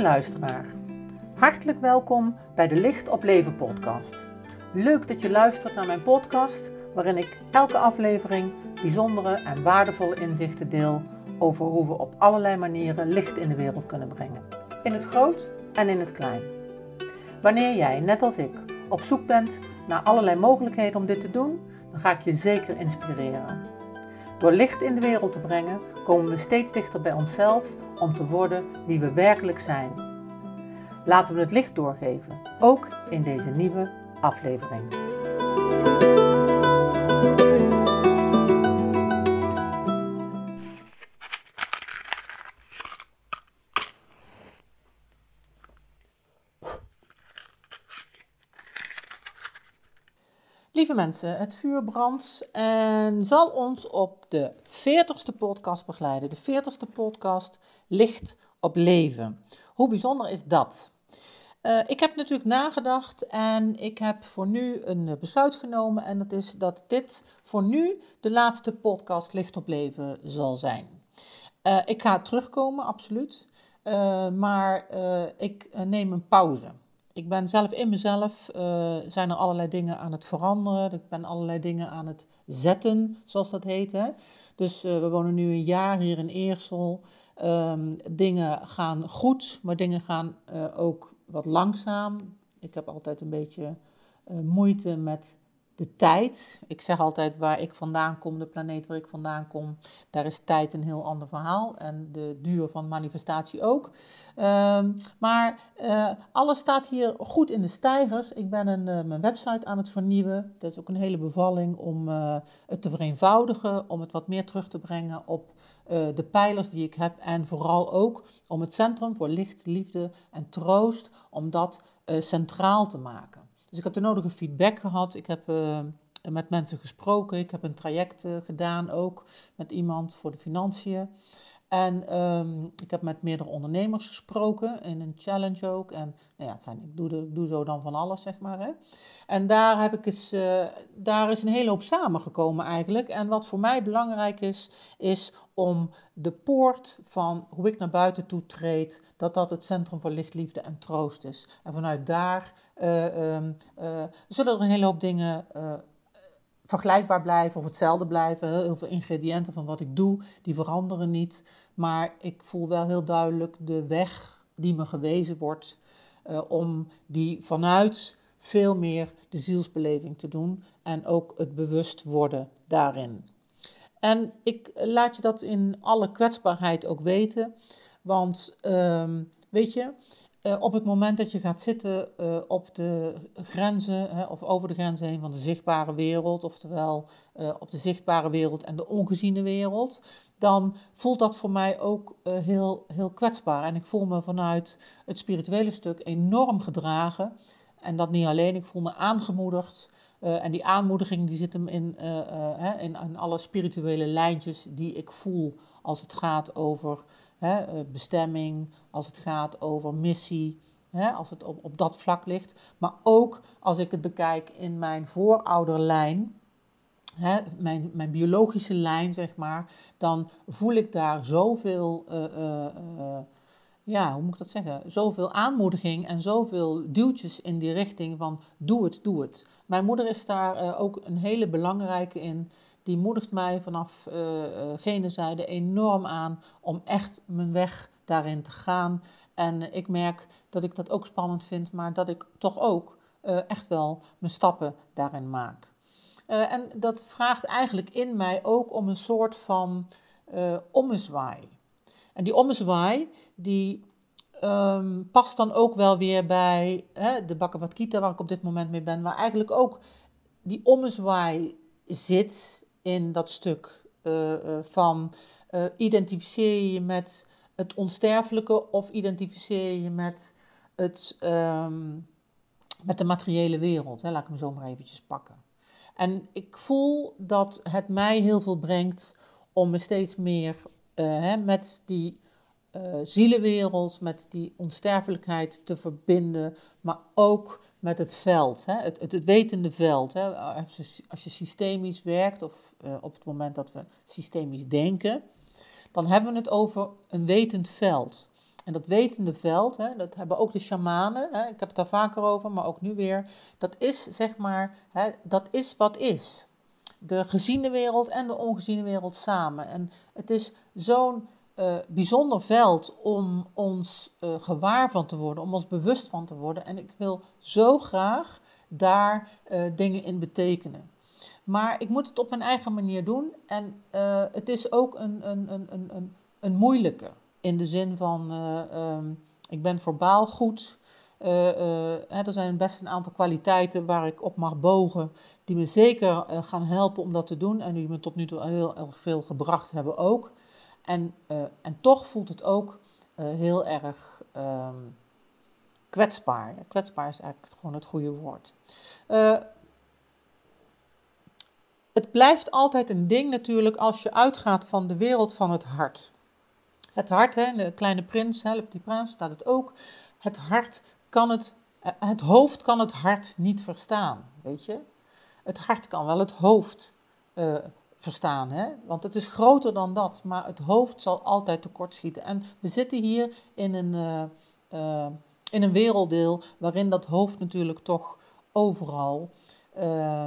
Luisteraar, hartelijk welkom bij de Licht op Leven podcast. Leuk dat je luistert naar mijn podcast, waarin ik elke aflevering bijzondere en waardevolle inzichten deel over hoe we op allerlei manieren licht in de wereld kunnen brengen. In het groot en in het klein. Wanneer jij, net als ik, op zoek bent naar allerlei mogelijkheden om dit te doen, dan ga ik je zeker inspireren. Door licht in de wereld te brengen, komen we steeds dichter bij onszelf om te worden wie we werkelijk zijn. Laten we het licht doorgeven, ook in deze nieuwe aflevering. Lieve mensen, het vuur brandt en zal ons op de 40ste podcast begeleiden. De 40ste podcast Licht op Leven. Hoe bijzonder is dat? Uh, ik heb natuurlijk nagedacht en ik heb voor nu een besluit genomen. En dat is dat dit voor nu de laatste podcast Licht op Leven zal zijn. Uh, ik ga terugkomen, absoluut. Uh, maar ik neem een pauze. Ik ben zelf in mezelf, uh, zijn er allerlei dingen aan het veranderen. Ik ben allerlei dingen aan het zetten, zoals dat heet. Hè? Dus uh, we wonen nu een jaar hier in Eersel. Um, dingen gaan goed, maar dingen gaan uh, ook wat langzaam. Ik heb altijd een beetje moeite met de tijd. Ik zeg altijd waar ik vandaan kom, de planeet waar ik vandaan kom, daar is tijd een heel ander verhaal. En de duur van manifestatie ook. Um, maar uh, alles staat hier goed in de stijgers. Ik ben een, uh, mijn website aan het vernieuwen. Dat is ook een hele bevalling om uh, het te vereenvoudigen, om het wat meer terug te brengen op de pijlers die ik heb. En vooral ook om het Centrum voor Licht, Liefde en Troost, om dat centraal te maken. Dus ik heb de nodige feedback gehad. Ik heb uh, met mensen gesproken. Ik heb een traject uh, gedaan ook met iemand voor de financiën. En um, ik heb met meerdere ondernemers gesproken in een challenge ook. En nou ja, fijn, ik doe, doe zo dan van alles, zeg maar. Hè. En daar, heb ik eens, uh, daar is een hele hoop samengekomen eigenlijk. En wat voor mij belangrijk is, is om de poort van hoe ik naar buiten toe treed, dat dat het centrum voor licht, liefde en troost is. En vanuit daar uh, um, uh, zullen er een hele hoop dingen vergelijkbaar blijven of hetzelfde blijven. Heel veel ingrediënten van wat ik doe, die veranderen niet. Maar ik voel wel heel duidelijk de weg die me gewezen wordt uh, om die vanuit veel meer de zielsbeleving te doen en ook het bewust worden daarin. En ik laat je dat in alle kwetsbaarheid ook weten, want um, weet je, uh, op het moment dat je gaat zitten uh, op de grenzen hè, of over de grenzen heen van de zichtbare wereld, oftewel uh, op de zichtbare wereld en de ongeziene wereld, dan voelt dat voor mij ook heel, heel kwetsbaar. En ik voel me vanuit het spirituele stuk enorm gedragen. En dat niet alleen, ik voel me aangemoedigd. en die aanmoediging die zit hem in, in, in alle spirituele lijntjes die ik voel als het gaat over hè, eh, bestemming, als het gaat over missie, hè, als het op, op dat vlak ligt. Maar ook als ik het bekijk in mijn voorouderlijn, hè, mijn, mijn biologische lijn, zeg maar, dan voel ik daar zoveel. Uh, uh, ja, hoe moet ik dat zeggen? Zoveel aanmoediging en zoveel duwtjes in die richting van doe het, doe het. Mijn moeder is daar ook een hele belangrijke in die moedigt mij vanaf uh, gene zijde enorm aan om echt mijn weg daarin te gaan. En ik merk dat ik dat ook spannend vind, maar dat ik toch ook uh, echt wel mijn stappen daarin maak. Uh, en dat vraagt eigenlijk in mij ook om een soort van ommezwaai. En die ommezwaai, die um, past dan ook wel weer bij hè, de Bhagavad Gita, waar ik op dit moment mee ben, waar eigenlijk ook die ommezwaai zit in dat stuk uh, uh, van uh, identificeer je met het onsterfelijke of identificeer je met, het, um, met de materiële wereld. Hè? Laat ik hem zo maar eventjes pakken. En ik voel dat het mij heel veel brengt om me steeds meer hè, met die zielenwereld, met die onsterfelijkheid te verbinden, maar ook met het veld, hè? Het, het, wetende veld. Hè? Als je systemisch werkt of uh, op het moment dat we systemisch denken, dan hebben we het over een wetend veld. En dat wetende veld, hè, dat hebben ook de shamanen, hè, ik heb het daar vaker over, maar ook nu weer. Dat is zeg maar, hè, dat is wat is. De geziene wereld en de ongeziene wereld samen. En het is zo'n uh, bijzonder veld om ons uh, gewaar van te worden, om ons bewust van te worden. En ik wil zo graag daar uh, dingen in betekenen. Maar ik moet het op mijn eigen manier doen. En het is ook een, een, een, een, een moeilijke. In de zin van, um, ik ben verbaal goed. Hè, er zijn best een aantal kwaliteiten waar ik op mag bogen. Die me zeker gaan helpen om dat te doen. En die me tot nu toe heel erg veel gebracht hebben ook. En, uh, en toch voelt het ook uh, heel erg um, kwetsbaar. Kwetsbaar is eigenlijk gewoon het goede woord. Uh, het blijft altijd een ding natuurlijk als je uitgaat van de wereld van het hart. Het hart, hè, de kleine prins, hè, die prins staat het ook. Het hart kan het, het hoofd kan het hart niet verstaan, weet je. Het hart kan wel het hoofd verstaan. Hè? Want het is groter dan dat, maar het hoofd zal altijd tekortschieten. En we zitten hier in een, uh, uh, in een werelddeel waarin dat hoofd natuurlijk toch overal uh,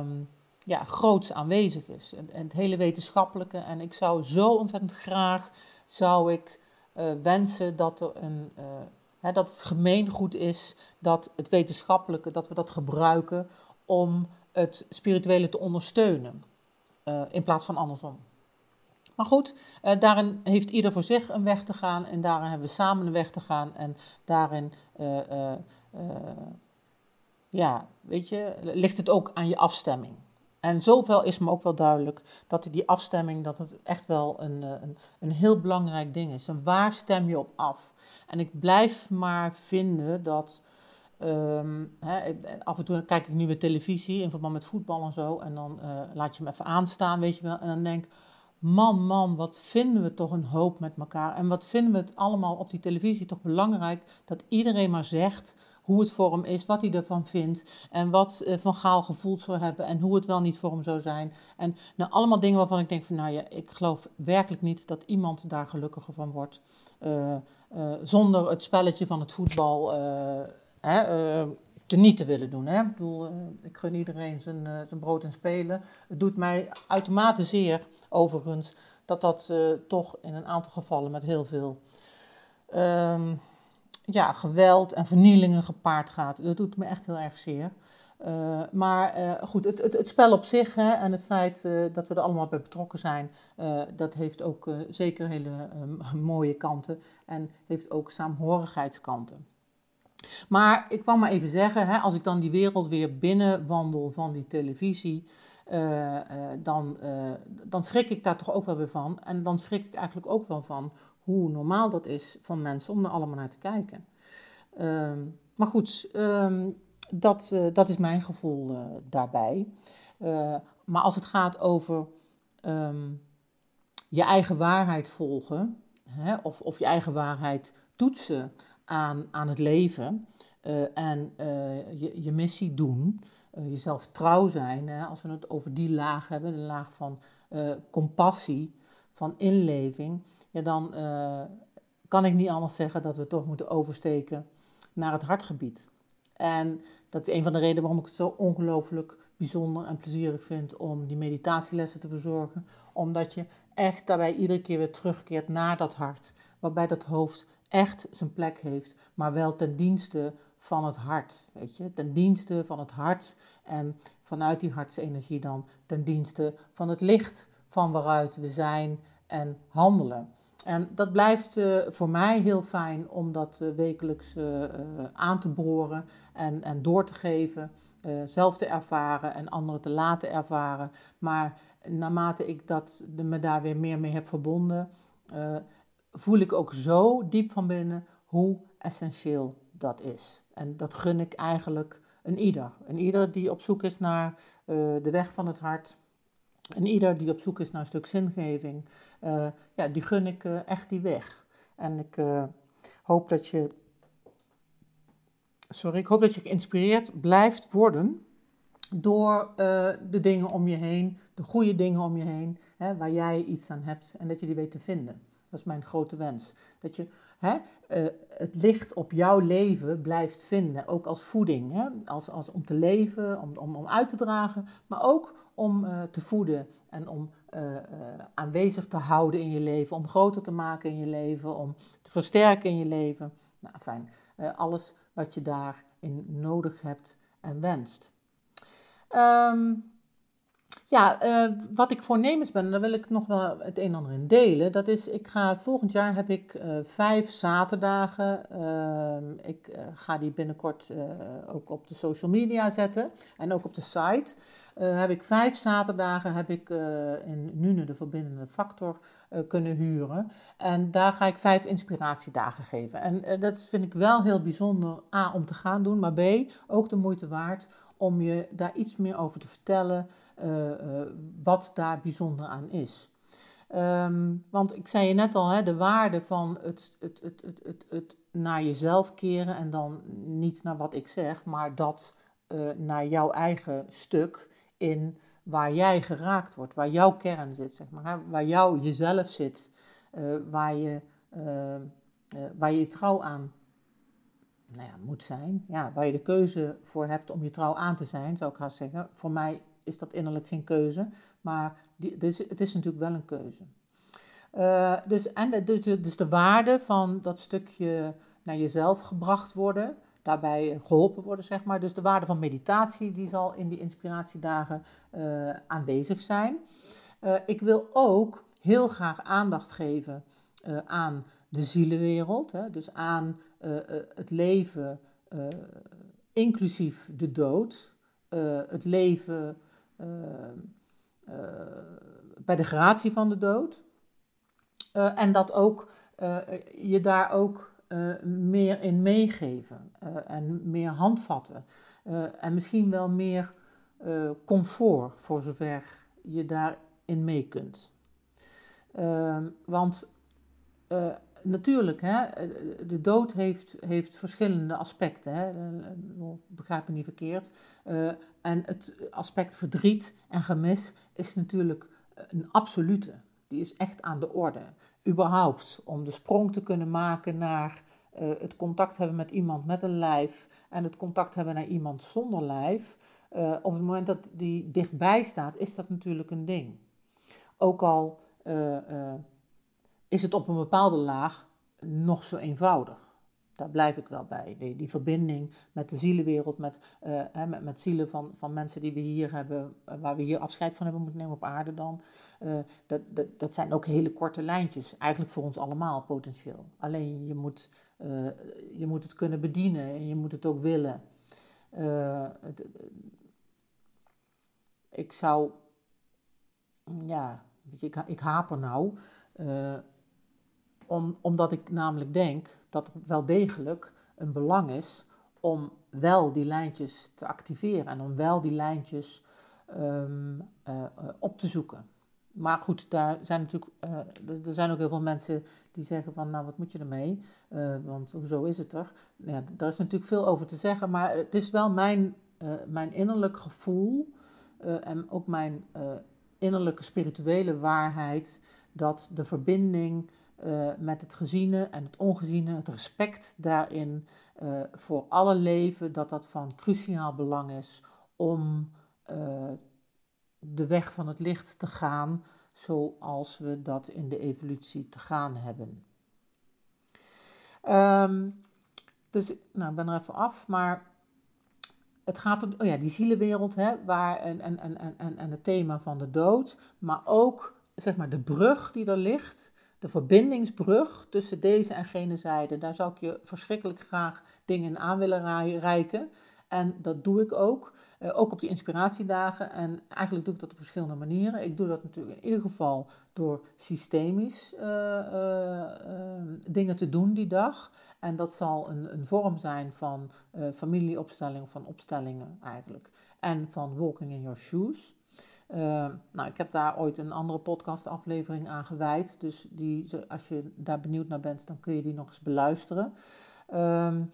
ja, groots aanwezig is. En, en, het hele wetenschappelijke. En ik zou zo ontzettend graag zou ik, uh, wensen dat er een. Hè, dat het gemeengoed is dat het wetenschappelijke, dat we dat gebruiken om het spirituele te ondersteunen. Uh, in plaats van andersom. Maar goed, uh, daarin heeft ieder voor zich een weg te gaan en daarin hebben we samen een weg te gaan en daarin, uh, ja, weet je, ligt het ook aan je afstemming. En zoveel is me ook wel duidelijk dat die afstemming, dat het echt wel een, een, een heel belangrijk ding is. En waar stem je op af? En ik blijf maar vinden dat Um, af en toe kijk ik nu weer televisie in verband met voetbal en zo. En dan uh, laat je hem even aanstaan, weet je wel. En dan denk man, man, wat vinden we toch een hoop met elkaar. En wat vinden we het allemaal op die televisie toch belangrijk dat iedereen maar zegt hoe het voor hem is, wat hij ervan vindt. En wat uh, Van Gaal gevoeld zou hebben en hoe het wel niet voor hem zou zijn. En nou, allemaal dingen waarvan ik denk van, nou ja, ik geloof werkelijk niet dat iemand daar gelukkiger van wordt. Uh, zonder het spelletje van het voetbal hè, uh, te niet te willen doen. Hè? Ik bedoel, uh, ik gun iedereen zijn, uh, zijn brood en spelen. Het doet mij uitermate zeer, overigens, dat dat toch in een aantal gevallen met heel veel um, ja, geweld en vernielingen gepaard gaat. Dat doet me echt heel erg zeer. Maar goed, het, het, het, spel op zich hè, en het feit dat we er allemaal bij betrokken zijn, dat heeft ook zeker hele mooie kanten en heeft ook saamhorigheidskanten. Maar ik kwam maar even zeggen, hè, als ik dan die wereld weer binnenwandel van die televisie, uh, uh, dan, uh, dan schrik ik daar toch ook wel weer van. En dan schrik ik eigenlijk ook wel van hoe normaal dat is van mensen om er allemaal naar te kijken. Ehm, maar goed, um, dat, dat is mijn gevoel daarbij. maar als het gaat over um, je eigen waarheid volgen, hè, of, of je eigen waarheid toetsen aan, aan het leven uh, en uh, je, je, missie doen, uh, jezelf trouw zijn. Hè, als we het over die laag hebben, de laag van compassie, van inleving, ja, dan kan ik niet anders zeggen dat we toch moeten oversteken naar het hartgebied. En dat is een van de redenen waarom ik het zo ongelooflijk bijzonder en plezierig vind om die meditatielessen te verzorgen. Omdat je echt daarbij iedere keer weer terugkeert naar dat hart, waarbij dat hoofd echt zijn plek heeft, maar wel ten dienste van het hart. Weet je, ten dienste van het hart en vanuit die hartsenergie dan ten dienste van het licht van waaruit we zijn en handelen. En dat blijft uh, voor mij heel fijn om dat uh, wekelijks uh, aan te boren en, en door te geven, zelf te ervaren en anderen te laten ervaren. Maar naarmate ik dat, me daar weer meer mee heb verbonden, voel ik ook zo diep van binnen hoe essentieel dat is. En dat gun ik eigenlijk een ieder. Een ieder die op zoek is naar uh, de weg van het hart. Een ieder die op zoek is naar een stuk zingeving. Uh, ja, die gun ik uh, echt die weg. En ik hoop dat je. Sorry, ik hoop dat je geïnspireerd blijft worden door de dingen om je heen, de goede dingen om je heen, hè, waar jij iets aan hebt en dat je die weet te vinden. Dat is mijn grote wens. Dat je hè, uh, het licht op jouw leven blijft vinden, ook als voeding. Hè? Als, als om te leven, om, om, om uit te dragen, maar ook om uh, te voeden en om uh, aanwezig te houden in je leven, om groter te maken in je leven, om te versterken in je leven. Nou, fijn. alles wat je daarin nodig hebt en wenst. Um, ja, uh, wat ik voornemens ben, daar wil ik nog wel het een en ander in delen. Dat is, ik ga, volgend jaar heb ik uh, vijf zaterdagen. Uh, ik eh, ga die binnenkort ook op de social media zetten en ook op de site. heb ik vijf zaterdagen heb ik in Nune de verbindende factor kunnen huren. En daar ga ik vijf inspiratiedagen geven. En dat vind ik wel heel bijzonder, A, om te gaan doen, maar B, ook de moeite waard om je daar iets meer over te vertellen. Eh, eh, wat daar bijzonder aan is. Ehm, want ik zei je net al, hè, de waarde van het, het, het, het, het, het naar jezelf keren en dan niet naar wat ik zeg, maar dat uh, naar jouw eigen stuk in waar jij geraakt wordt, waar jouw kern zit, zeg maar, hè, waar jouw jezelf zit, waar, je, waar je trouw aan nou ja, moet zijn, ja, waar je de keuze voor hebt om je trouw aan te zijn, zou ik haast zeggen. Voor mij is dat innerlijk geen keuze, maar dus, het is natuurlijk wel een keuze. Uh, dus, en dus, dus de waarde van dat stukje naar jezelf gebracht worden, daarbij geholpen worden, zeg maar. Dus de waarde van meditatie, die zal in die inspiratiedagen uh, aanwezig zijn. Uh, ik wil ook heel graag aandacht geven aan de zielenwereld, hè, dus aan het leven inclusief de dood, het leven bij de gratie van de dood. Uh, en dat ook je daar ook meer in meegeven en meer handvatten. en misschien wel meer comfort voor zover je daarin mee kunt. Ehm, want natuurlijk, hè, de dood heeft, heeft verschillende aspecten. Hè. Begrijp me niet verkeerd. En het aspect verdriet en gemis is natuurlijk een absolute. Die is echt aan de orde. Überhaupt, om de sprong te kunnen maken naar uh, het contact hebben met iemand met een lijf en het contact hebben naar iemand zonder lijf. Uh, op het moment dat die dichtbij staat, is dat natuurlijk een ding. Ook al is het op een bepaalde laag nog zo eenvoudig. Daar blijf ik wel bij. Die, die verbinding met de zielenwereld, met, uh, met, met, zielen van, van mensen die we hier hebben, uh, waar we hier afscheid van hebben moeten nemen op aarde dan. Uh, dat, dat, dat zijn ook hele korte lijntjes, eigenlijk voor ons allemaal potentieel. Alleen je moet, je moet het kunnen bedienen en je moet het ook willen. Ik zou, ja, ik, ik haper nou om, omdat ik namelijk denk dat er wel degelijk een belang is om wel die lijntjes te activeren en om wel die lijntjes um, uh, op te zoeken. Maar goed, daar zijn natuurlijk, uh, er zijn ook heel veel mensen die zeggen van, nou wat moet je ermee? Want hoezo is het er? Ja, daar is natuurlijk veel over te zeggen, maar het is wel mijn, mijn innerlijk gevoel en ook mijn innerlijke spirituele waarheid dat de verbinding uh, met het geziene en het ongeziene, het respect daarin uh, voor alle leven, dat dat van cruciaal belang is om uh, de weg van het licht te gaan zoals we dat in de evolutie te gaan hebben. Um, dus, nou, ik ben er even af, maar het gaat om oh ja, die zielenwereld, hè, waar, en, en, en, en, en het thema van de dood, maar ook zeg maar, de brug die er ligt de verbindingsbrug tussen deze en gene zijde. Daar zou ik je verschrikkelijk graag dingen aan willen reiken. En dat doe ik ook. Uh, ook op die inspiratiedagen. En eigenlijk doe ik dat op verschillende manieren. Ik doe dat natuurlijk in ieder geval door systemisch uh, uh, dingen te doen die dag. En dat zal een, een vorm zijn van familieopstelling, van opstellingen eigenlijk. En van walking in your shoes. Uh, nou, ik heb daar ooit een andere podcastaflevering aan gewijd. Dus die, als je daar benieuwd naar bent, dan kun je die nog eens beluisteren. Um,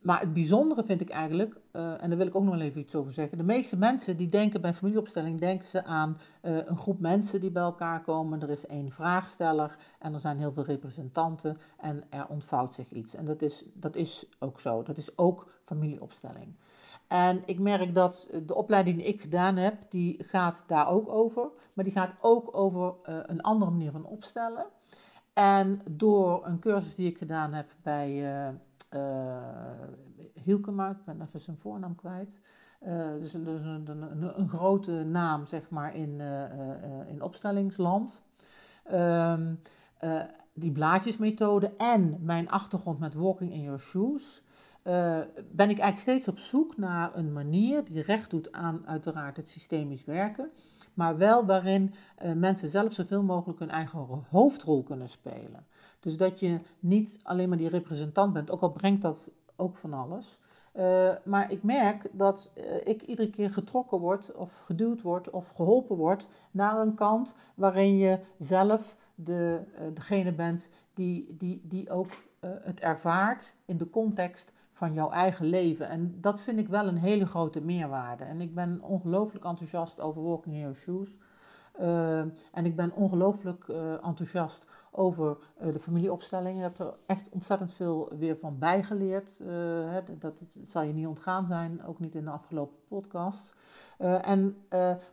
maar het bijzondere vind ik eigenlijk, uh, en daar wil ik ook nog even iets over zeggen. De meeste mensen die denken bij familieopstelling, denken ze aan uh, een groep mensen die bij elkaar komen. Er is één vraagsteller en er zijn heel veel representanten en er ontvouwt zich iets. En dat is, dat is ook zo. Dat is ook familieopstelling. En ik merk dat de opleiding die ik gedaan heb, die gaat daar ook over. Maar die gaat ook over uh, een andere manier van opstellen. En door een cursus die ik gedaan heb bij uh, Hielkema, ik ben even zijn voornaam kwijt. Uh, dus, dus een, een, een, grote naam, zeg maar, in, uh, in opstellingsland. Um, die blaadjesmethode en mijn achtergrond met Walking in Your Shoes. Ben ik eigenlijk steeds op zoek naar een manier die recht doet aan uiteraard het systemisch werken. Maar wel waarin mensen zelf zoveel mogelijk hun eigen hoofdrol kunnen spelen. Dus dat je niet alleen maar die representant bent, ook al brengt dat ook van alles. Uh, maar ik merk dat ik iedere keer getrokken word of geduwd word of geholpen word naar een kant waarin je zelf de, degene bent die, die, die ook het ervaart in de context van jouw eigen leven. En dat vind ik wel een hele grote meerwaarde. En ik ben ongelooflijk enthousiast over Walking in Your Shoes. en ik ben ongelooflijk enthousiast over uh, de familieopstelling. Je hebt er echt ontzettend veel weer van bijgeleerd. Hè, dat, zal je niet ontgaan zijn, ook niet in de afgelopen podcast. Uh, en,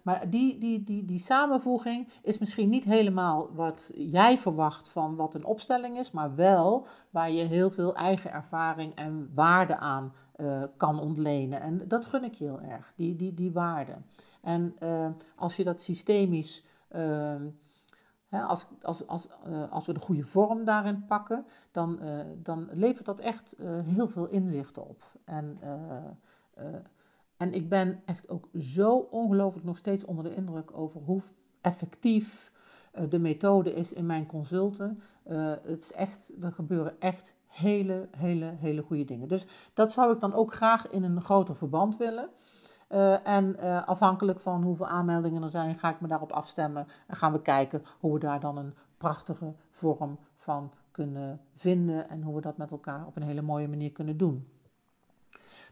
maar die, die, die, die samenvoeging is misschien niet helemaal wat jij verwacht van wat een opstelling is, maar wel waar je heel veel eigen ervaring en waarde aan kan ontlenen. En dat gun ik je heel erg, die, die, die waarde. En als je dat systemisch ehm, als, als, als, als we de goede vorm daarin pakken, dan, dan levert dat echt heel veel inzicht op. En, en ik ben echt ook zo ongelooflijk nog steeds onder de indruk over hoe effectief de methode is in mijn consulten. het is echt, er gebeuren echt hele, hele, hele goede dingen. Dus dat zou ik dan ook graag in een groter verband willen. Uh, en afhankelijk van hoeveel aanmeldingen er zijn, ga ik me daarop afstemmen. En gaan we kijken hoe we daar dan een prachtige vorm van kunnen vinden. En hoe we dat met elkaar op een hele mooie manier kunnen doen.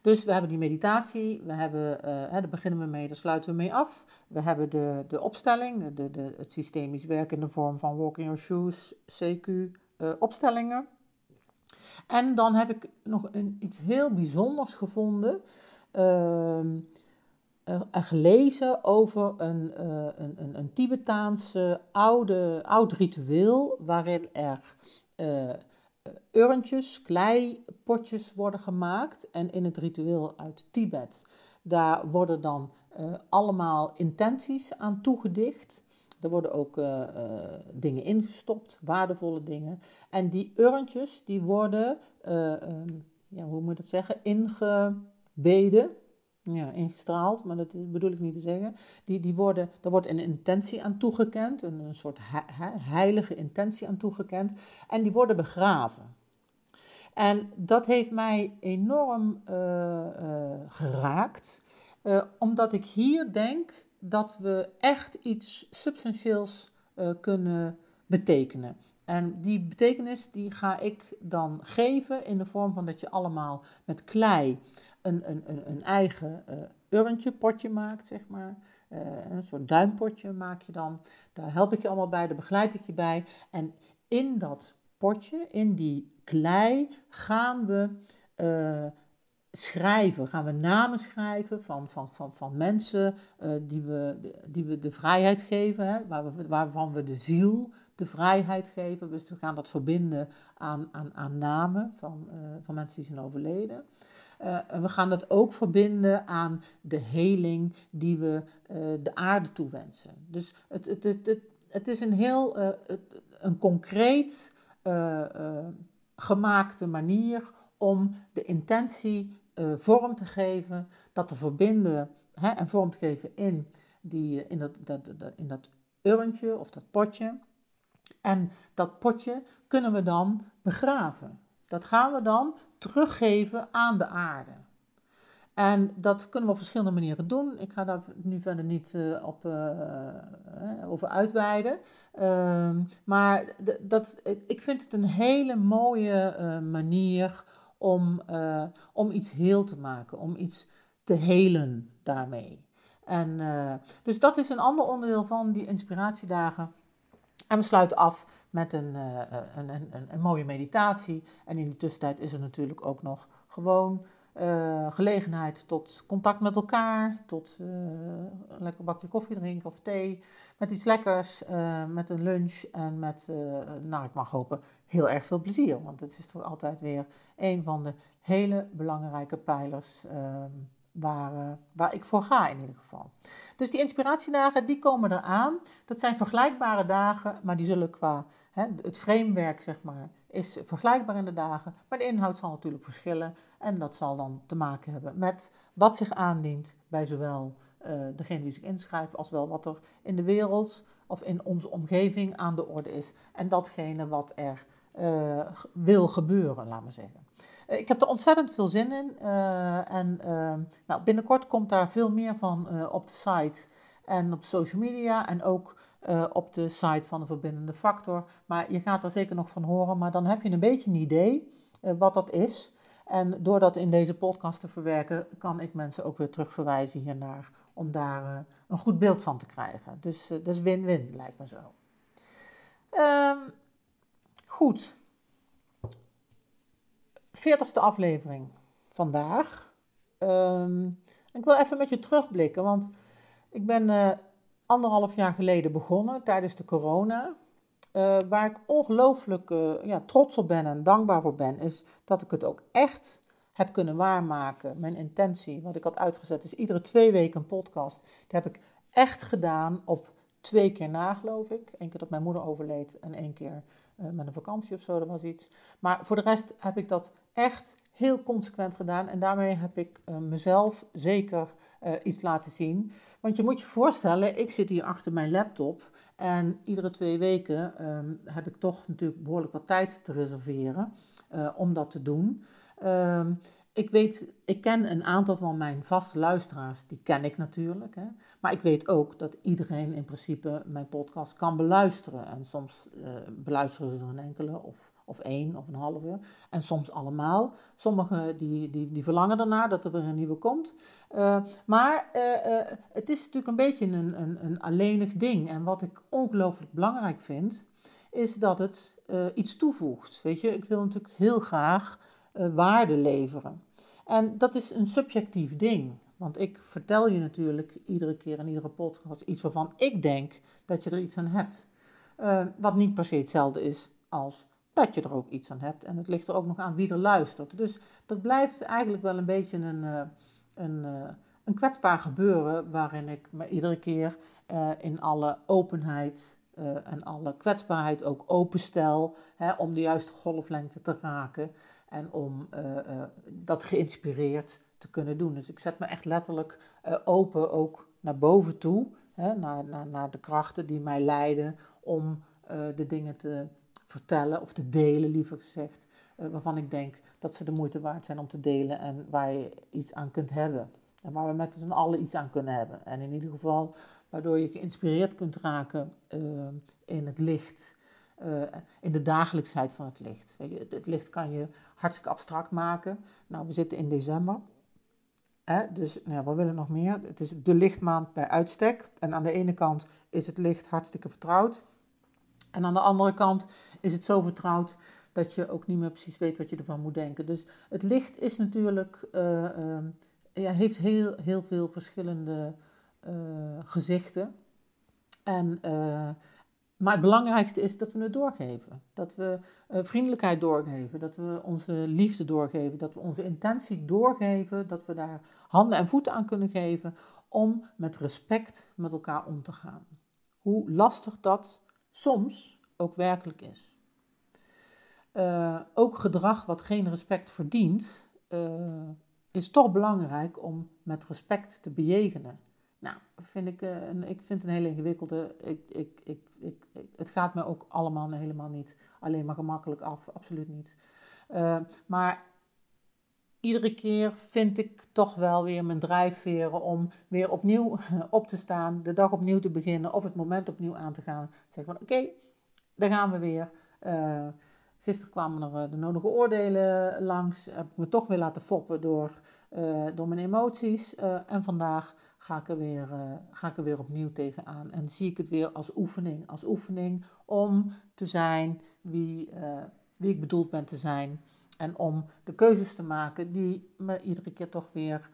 Dus we hebben die meditatie, we hebben, uh, hè, daar beginnen we mee, daar sluiten we mee af. We hebben de, de opstelling, de, de, het systemisch werken in de vorm van Walking Your Shoes, CQ, opstellingen. En dan heb ik nog een, iets heel bijzonders gevonden. Ehm, uh, gelezen over een, een, een, een Tibetaanse oude, oud ritueel waarin er urntjes, kleipotjes worden gemaakt. En in het ritueel uit Tibet, daar worden dan allemaal intenties aan toegedicht. Er worden ook dingen ingestopt, waardevolle dingen. En die urntjes, die worden, um, ja, hoe moet ik zeggen, ingebeden ja, ingestraald, maar dat bedoel ik niet te zeggen. Die, die worden, daar wordt een intentie aan toegekend, een, een soort heilige intentie aan toegekend, en die worden begraven. En dat heeft mij enorm uh, uh, geraakt, uh, omdat ik hier denk dat we echt iets substantieels kunnen betekenen. En die betekenis die ga ik dan geven in de vorm van dat je allemaal met klei een, een, eigen uh, urntje, potje maakt, zeg maar. Uh, een soort duimpotje maak je dan. Daar help ik je allemaal bij, daar begeleid ik je bij. En in dat potje, in die klei, gaan we uh, schrijven. Gaan we namen schrijven van, van, van, van mensen die, we, die we de vrijheid geven, hè, waar we, waarvan we de ziel de vrijheid geven. Dus we gaan dat verbinden aan, aan, aan namen van, van mensen die zijn overleden. Uh, we gaan dat ook verbinden aan de heling die we uh, de aarde toewensen. Dus het, het, het, het, is een heel uh, een concreet gemaakte manier om de intentie vorm te geven, dat te verbinden hè, en vorm te geven in, die, in, dat, dat, in dat urntje of dat potje. En dat potje kunnen we dan begraven. Dat gaan we dan teruggeven aan de aarde. En dat kunnen we op verschillende manieren doen. Ik ga daar nu verder niet uh, op, uh, over uitweiden. Uh, maar dat, ik vind het een hele mooie manier om, om iets heel te maken, om iets te helen daarmee. En, dus dat is een ander onderdeel van die inspiratiedagen. En we sluiten af met een, uh, een, een, een, mooie meditatie. En in die tussentijd is er natuurlijk ook nog gewoon uh, gelegenheid tot contact met elkaar, tot een lekker bakje koffie drinken of thee, met iets lekkers, met een lunch en met, nou ik mag hopen, heel erg veel plezier. Want het is toch altijd weer een van de hele belangrijke pijlers ehm, waar, waar ik voor ga in ieder geval. Dus die inspiratiedagen, die komen eraan. Dat zijn vergelijkbare dagen, maar die zullen qua hè, het framework, zeg maar, is vergelijkbaar in de dagen. Maar de inhoud zal natuurlijk verschillen. En dat zal dan te maken hebben met wat zich aandient bij zowel uh, degene die zich inschrijft, als wel wat er in de wereld of in onze omgeving aan de orde is. En datgene wat er uh, wil gebeuren, laat maar zeggen. Uh, ik heb er ontzettend veel zin in. en nou, binnenkort komt daar veel meer van op de site en op social media. En ook op de site van de verbindende factor. Maar je gaat er zeker nog van horen. Maar dan heb je een beetje een idee wat dat is. En door dat in deze podcast te verwerken, kan ik mensen ook weer terugverwijzen hiernaar om daar uh, een goed beeld van te krijgen. Dus dat is win-win, lijkt me zo. Um, goed. 40ste aflevering vandaag. Um, ik wil even met je terugblikken, want ik ben anderhalf jaar geleden begonnen tijdens de corona. Uh, waar ik ongelooflijk uh, ja, trots op ben en dankbaar voor ben, is dat ik het ook echt heb kunnen waarmaken. Mijn intentie, wat ik had uitgezet, is iedere twee weken een podcast. Die heb ik echt gedaan op twee keer na, geloof ik. Eén keer dat mijn moeder overleed en één keer uh, met een vakantie of zo, dat was iets. Maar voor de rest heb ik dat echt heel consequent gedaan. En daarmee heb ik mezelf zeker iets laten zien. Want je moet je voorstellen, ik zit hier achter mijn laptop. En iedere twee weken um, heb ik toch natuurlijk behoorlijk wat tijd te reserveren uh, om dat te doen. Um, ik weet, ik ken een aantal van mijn vaste luisteraars, die ken ik natuurlijk. Hè. Maar ik weet ook dat iedereen in principe mijn podcast kan beluisteren. En soms uh, beluisteren ze er een enkele of of één of een halve. En soms allemaal. Sommigen die, die, die verlangen ernaar dat er weer een nieuwe komt. Uh, maar uh, uh, het is natuurlijk een beetje een, een, een alleenig ding. En wat ik ongelooflijk belangrijk vind, is dat het iets toevoegt. Weet je, ik wil natuurlijk heel graag waarde leveren. En dat is een subjectief ding. Want ik vertel je natuurlijk iedere keer in iedere podcast iets waarvan ik denk dat je er iets aan hebt. wat niet per se hetzelfde is als dat je er ook iets aan hebt. En het ligt er ook nog aan wie er luistert. Dus dat blijft eigenlijk wel een beetje een, een, uh, een kwetsbaar gebeuren, waarin ik me iedere keer uh, in alle openheid en alle kwetsbaarheid ook openstel, hè, om de juiste golflengte te raken en om dat geïnspireerd te kunnen doen. Dus ik zet me echt letterlijk open ook naar boven toe, hè, naar, naar, naar de krachten die mij leiden om de dingen te vertellen of te delen, liever gezegd, waarvan ik denk dat ze de moeite waard zijn om te delen en waar je iets aan kunt hebben. En waar we met z'n allen iets aan kunnen hebben. En in ieder geval waardoor je geïnspireerd kunt raken uh, in het licht, uh, in de dagelijksheid van het licht. Weet je, het licht kan je hartstikke abstract maken. Nou, we zitten in december. Hè? Dus nou, we willen nog meer. Het is de lichtmaand bij uitstek. En aan de ene kant is het licht hartstikke vertrouwd. En aan de andere kant is het zo vertrouwd dat je ook niet meer precies weet wat je ervan moet denken. Dus het licht is natuurlijk, uh, uh, ja, heeft heel, heel veel verschillende uh, gezichten. En, maar het belangrijkste is dat we het doorgeven. Dat we vriendelijkheid doorgeven, dat we onze liefde doorgeven, dat we onze intentie doorgeven, dat we daar handen en voeten aan kunnen geven om met respect met elkaar om te gaan. Hoe lastig dat soms ook werkelijk is. Uh, ook gedrag wat geen respect verdient, uh, is toch belangrijk om met respect te bejegenen. Nou, vind ik, uh, een, ik vind het een hele ingewikkelde. Ik, ik, ik, ik, het gaat me ook allemaal helemaal niet alleen maar gemakkelijk af, absoluut niet. maar iedere keer vind ik toch wel weer mijn drijfveren om weer opnieuw op te staan, de dag opnieuw te beginnen of het moment opnieuw aan te gaan. Zeg van oké, okay, daar gaan we weer. Gisteren kwamen er de nodige oordelen langs. Heb ik me toch weer laten foppen door, door mijn emoties. en vandaag ga ik, er weer, ga ik er weer opnieuw tegenaan. En zie ik het weer als oefening. Als oefening om te zijn wie, wie ik bedoeld ben te zijn. En om de keuzes te maken die me iedere keer toch weer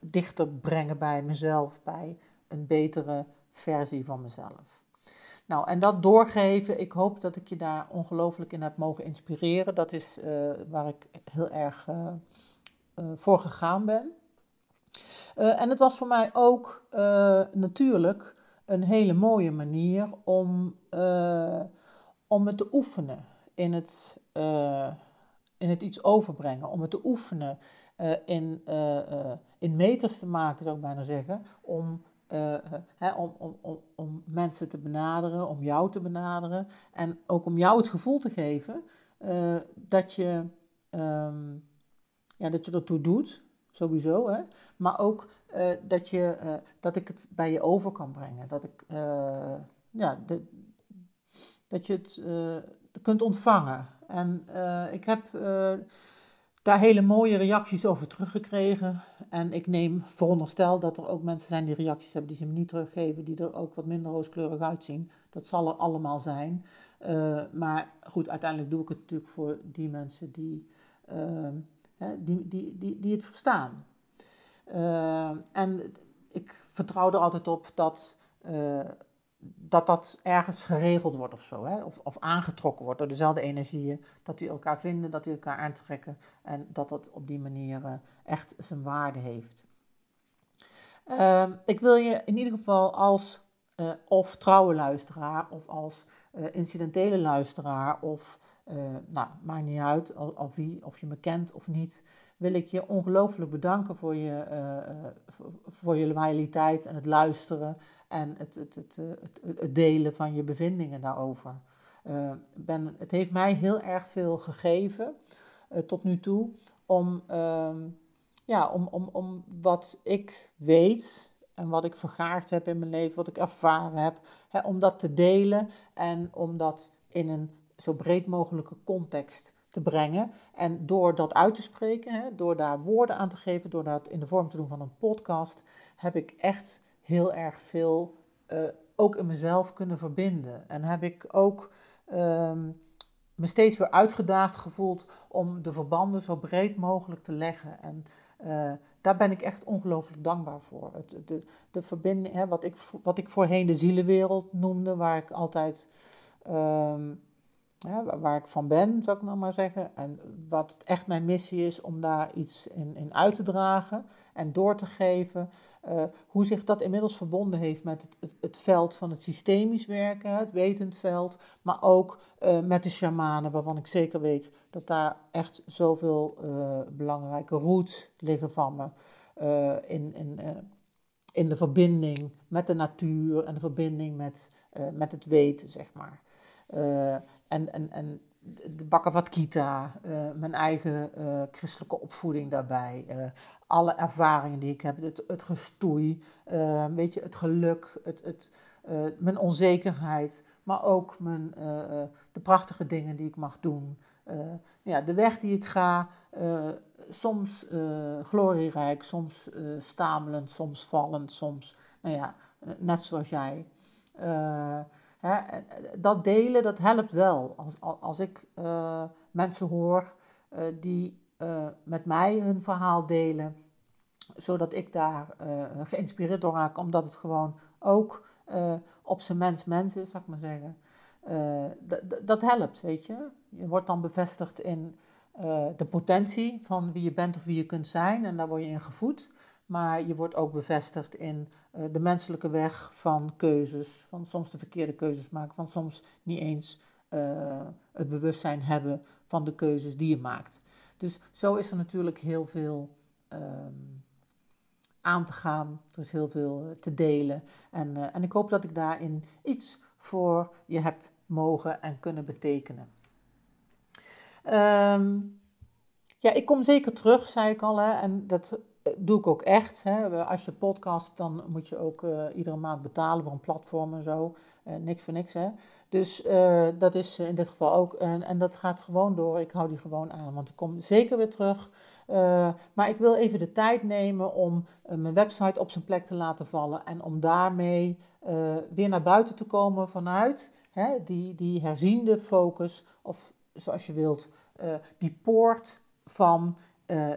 dichter brengen bij mezelf, bij een betere versie van mezelf. Nou, en dat doorgeven, ik hoop dat ik je daar ongelooflijk in heb mogen inspireren. Dat is uh, waar ik heel erg uh, voor gegaan ben. en het was voor mij ook natuurlijk een hele mooie manier om, om het te oefenen in het, in het iets overbrengen, om het te oefenen in, in meters te maken, zou ik bijna zeggen, om, hè, om, om, om, om mensen te benaderen, om jou te benaderen en ook om jou het gevoel te geven dat, je, um, ja, dat je ertoe doet, sowieso, hè, maar ook dat, je, dat ik het bij je over kan brengen, dat, ik, ja, dat je het kunt ontvangen. En ik heb daar hele mooie reacties over teruggekregen. En ik neem veronderstel dat er ook mensen zijn die reacties hebben die ze me niet teruggeven, die er ook wat minder rooskleurig uitzien. Dat zal er allemaal zijn. Uh, maar goed, uiteindelijk doe ik het natuurlijk voor die mensen die, uh, die, die, die, die het verstaan. Uh, en ik vertrouw er altijd op dat dat dat ergens geregeld wordt of zo, hè? Of, of aangetrokken wordt door dezelfde energieën, dat die elkaar vinden, dat die elkaar aantrekken en dat dat op die manier echt zijn waarde heeft. Uh, ik wil je in ieder geval als uh, of trouwe luisteraar of als uh, incidentele luisteraar of, nou, maakt niet uit of, wie, of je me kent of niet, wil ik je ongelooflijk bedanken voor je, voor je loyaliteit en het luisteren en het, het, het, het, delen van je bevindingen daarover. Ben, het heeft mij heel erg veel gegeven tot nu toe om, uh, ja, om, om, om wat ik weet en wat ik vergaard heb in mijn leven, wat ik ervaren heb, hè, om dat te delen en om dat in een zo breed mogelijke context te brengen. En door dat uit te spreken, hè, door daar woorden aan te geven, door dat in de vorm te doen van een podcast, heb ik echt heel erg veel uh, ook in mezelf kunnen verbinden. En heb ik ook um, me steeds weer uitgedaagd gevoeld om de verbanden zo breed mogelijk te leggen. En uh, daar ben ik echt ongelooflijk dankbaar voor. Het, de, de verbinding, hè, wat, ik, wat ik voorheen de zielenwereld noemde, waar ik altijd. Um, ja, waar ik van ben, zou ik nog maar zeggen. En wat echt mijn missie is om daar iets in, in uit te dragen en door te geven. Uh, hoe zich dat inmiddels verbonden heeft met het, het, veld van het systemisch werken, het wetend veld, maar ook uh, met de shamanen, waarvan ik zeker weet dat daar echt zoveel uh, belangrijke roots liggen van me. in, in, in de verbinding met de natuur en de verbinding met, met het weten, zeg maar. En, en, en de Bhagavad Gita, uh, mijn eigen uh, christelijke opvoeding daarbij, uh, alle ervaringen die ik heb, het, het gestoei, weet je, het geluk, het, het, mijn onzekerheid, maar ook mijn, de prachtige dingen die ik mag doen. ja, de weg die ik ga, soms glorierijk, soms stamelend, soms vallend, soms, nou ja, net zoals jij. Dat delen, dat helpt wel. Als, als ik uh, mensen hoor uh, die uh, met mij hun verhaal delen, zodat ik daar geïnspireerd door raak, omdat het gewoon ook op zijn mens mens is, zou ik maar zeggen. dat helpt, weet je. Je wordt dan bevestigd in de potentie van wie je bent of wie je kunt zijn en daar word je in gevoed. Maar je wordt ook bevestigd in uh, de menselijke weg van keuzes, van soms de verkeerde keuzes maken, van soms niet eens uh, het bewustzijn hebben van de keuzes die je maakt. Dus zo is er natuurlijk heel veel um, aan te gaan, er is heel veel uh, te delen. En, en ik hoop dat ik daarin iets voor je heb mogen en kunnen betekenen. Um, ja, ik kom zeker terug, zei ik al, hè, en dat doe ik ook echt. Hè. Als je podcast, dan moet je ook uh, iedere maand betalen voor een platform en zo. niks voor niks, hè. Dus dat is in dit geval ook, en, en dat gaat gewoon door. Ik hou die gewoon aan, want ik kom zeker weer terug. maar ik wil even de tijd nemen om mijn website op zijn plek te laten vallen en om daarmee weer naar buiten te komen vanuit hè, die, die herziende focus, of zoals je wilt, die poort van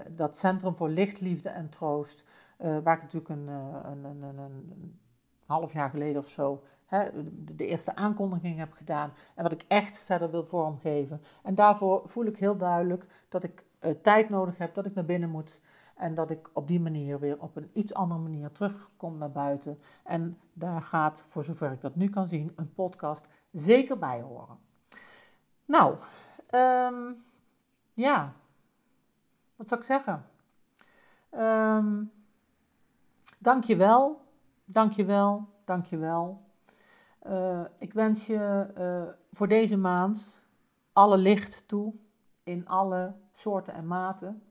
dat Centrum voor Licht, Liefde en Troost, waar ik natuurlijk een, een, een, een half jaar geleden of zo hè, de, eerste aankondiging heb gedaan en wat ik echt verder wil vormgeven. En daarvoor voel ik heel duidelijk dat ik tijd nodig heb, dat ik naar binnen moet en dat ik op die manier weer op een iets andere manier terugkom naar buiten. En daar gaat, voor zover ik dat nu kan zien, een podcast zeker bij horen. Nou, um, ja, wat zou ik zeggen? Um, dank je wel, dank je wel, dank je wel. Uh, ik wens je uh, voor deze maand alle licht toe in alle soorten en maten.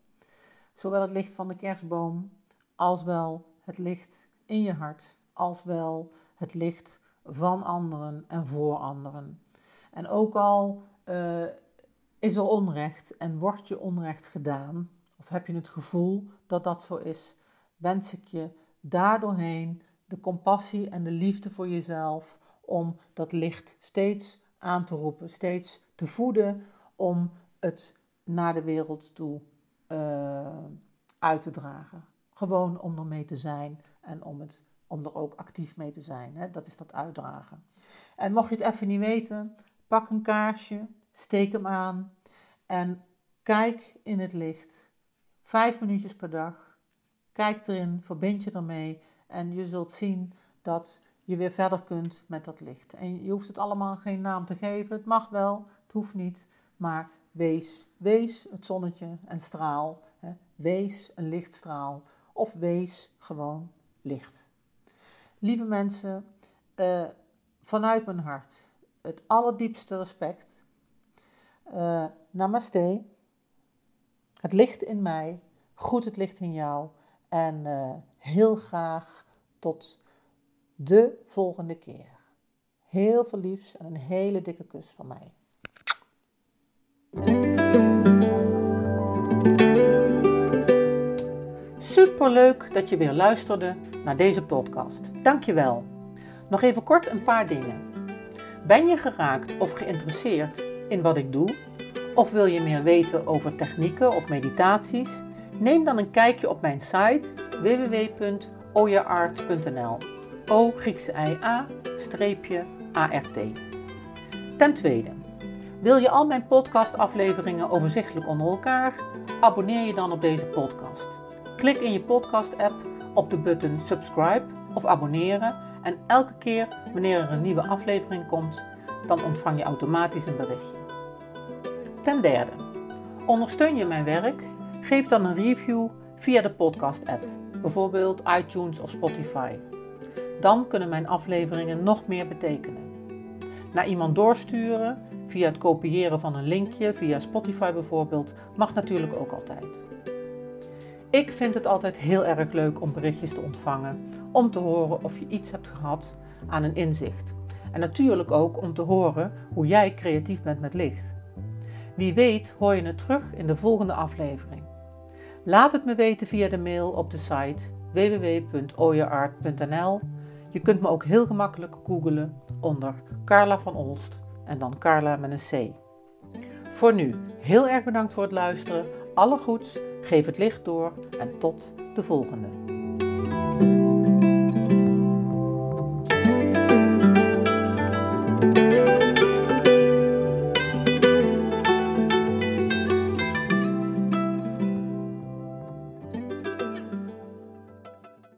Zowel het licht van de kerstboom als wel het licht in je hart, als wel het licht van anderen en voor anderen. En ook al uh, is er onrecht en wordt je onrecht gedaan, of heb je het gevoel dat dat zo is, wens ik je daardoorheen de compassie en de liefde voor jezelf om dat licht steeds aan te roepen, steeds te voeden om het naar de wereld toe uh, uit te dragen. Gewoon om er mee te zijn en om, het, om er ook actief mee te zijn. Hè? Dat is dat uitdragen. En mocht je het even niet weten, pak een kaarsje, steek hem aan en kijk in het licht. Vijf minuutjes per dag. Kijk erin, verbind je ermee en je zult zien dat je weer verder kunt met dat licht. En je hoeft het allemaal geen naam te geven. Het mag wel, het hoeft niet. Maar wees, wees het zonnetje en straal. Hè. Wees een lichtstraal. Of wees gewoon licht. Lieve mensen, uh, vanuit mijn hart het allerdiepste respect. Uh, namaste. Het licht in mij, goed het licht in jou. En uh, heel graag tot de volgende keer. Heel veel liefs en een hele dikke kus van mij. Superleuk dat je weer luisterde naar deze podcast. Dankjewel. Nog even kort een paar dingen. Ben je geraakt of geïnteresseerd in wat ik doe? Of wil je meer weten over technieken of meditaties? Neem dan een kijkje op mijn site www.oyaart.nl O Griekse I A streepje ART. Ten tweede, wil je al mijn podcastafleveringen overzichtelijk onder elkaar? Abonneer je dan op deze podcast. Klik in je podcast-app op de button subscribe of abonneren en elke keer wanneer er een nieuwe aflevering komt, dan ontvang je automatisch een berichtje. Ten derde, ondersteun je mijn werk? Geef dan een review via de podcast-app, bijvoorbeeld iTunes of Spotify. Dan kunnen mijn afleveringen nog meer betekenen. Naar iemand doorsturen via het kopiëren van een linkje, via Spotify bijvoorbeeld, mag natuurlijk ook altijd. Ik vind het altijd heel erg leuk om berichtjes te ontvangen, om te horen of je iets hebt gehad aan een inzicht. En natuurlijk ook om te horen hoe jij creatief bent met licht. Wie weet hoor je het terug in de volgende aflevering. Laat het me weten via de mail op de site www.oyeart.nl je kunt me ook heel gemakkelijk googelen onder Carla van Olst en dan Carla met een C. Voor nu, heel erg bedankt voor het luisteren. Alle goeds, geef het licht door en tot de volgende.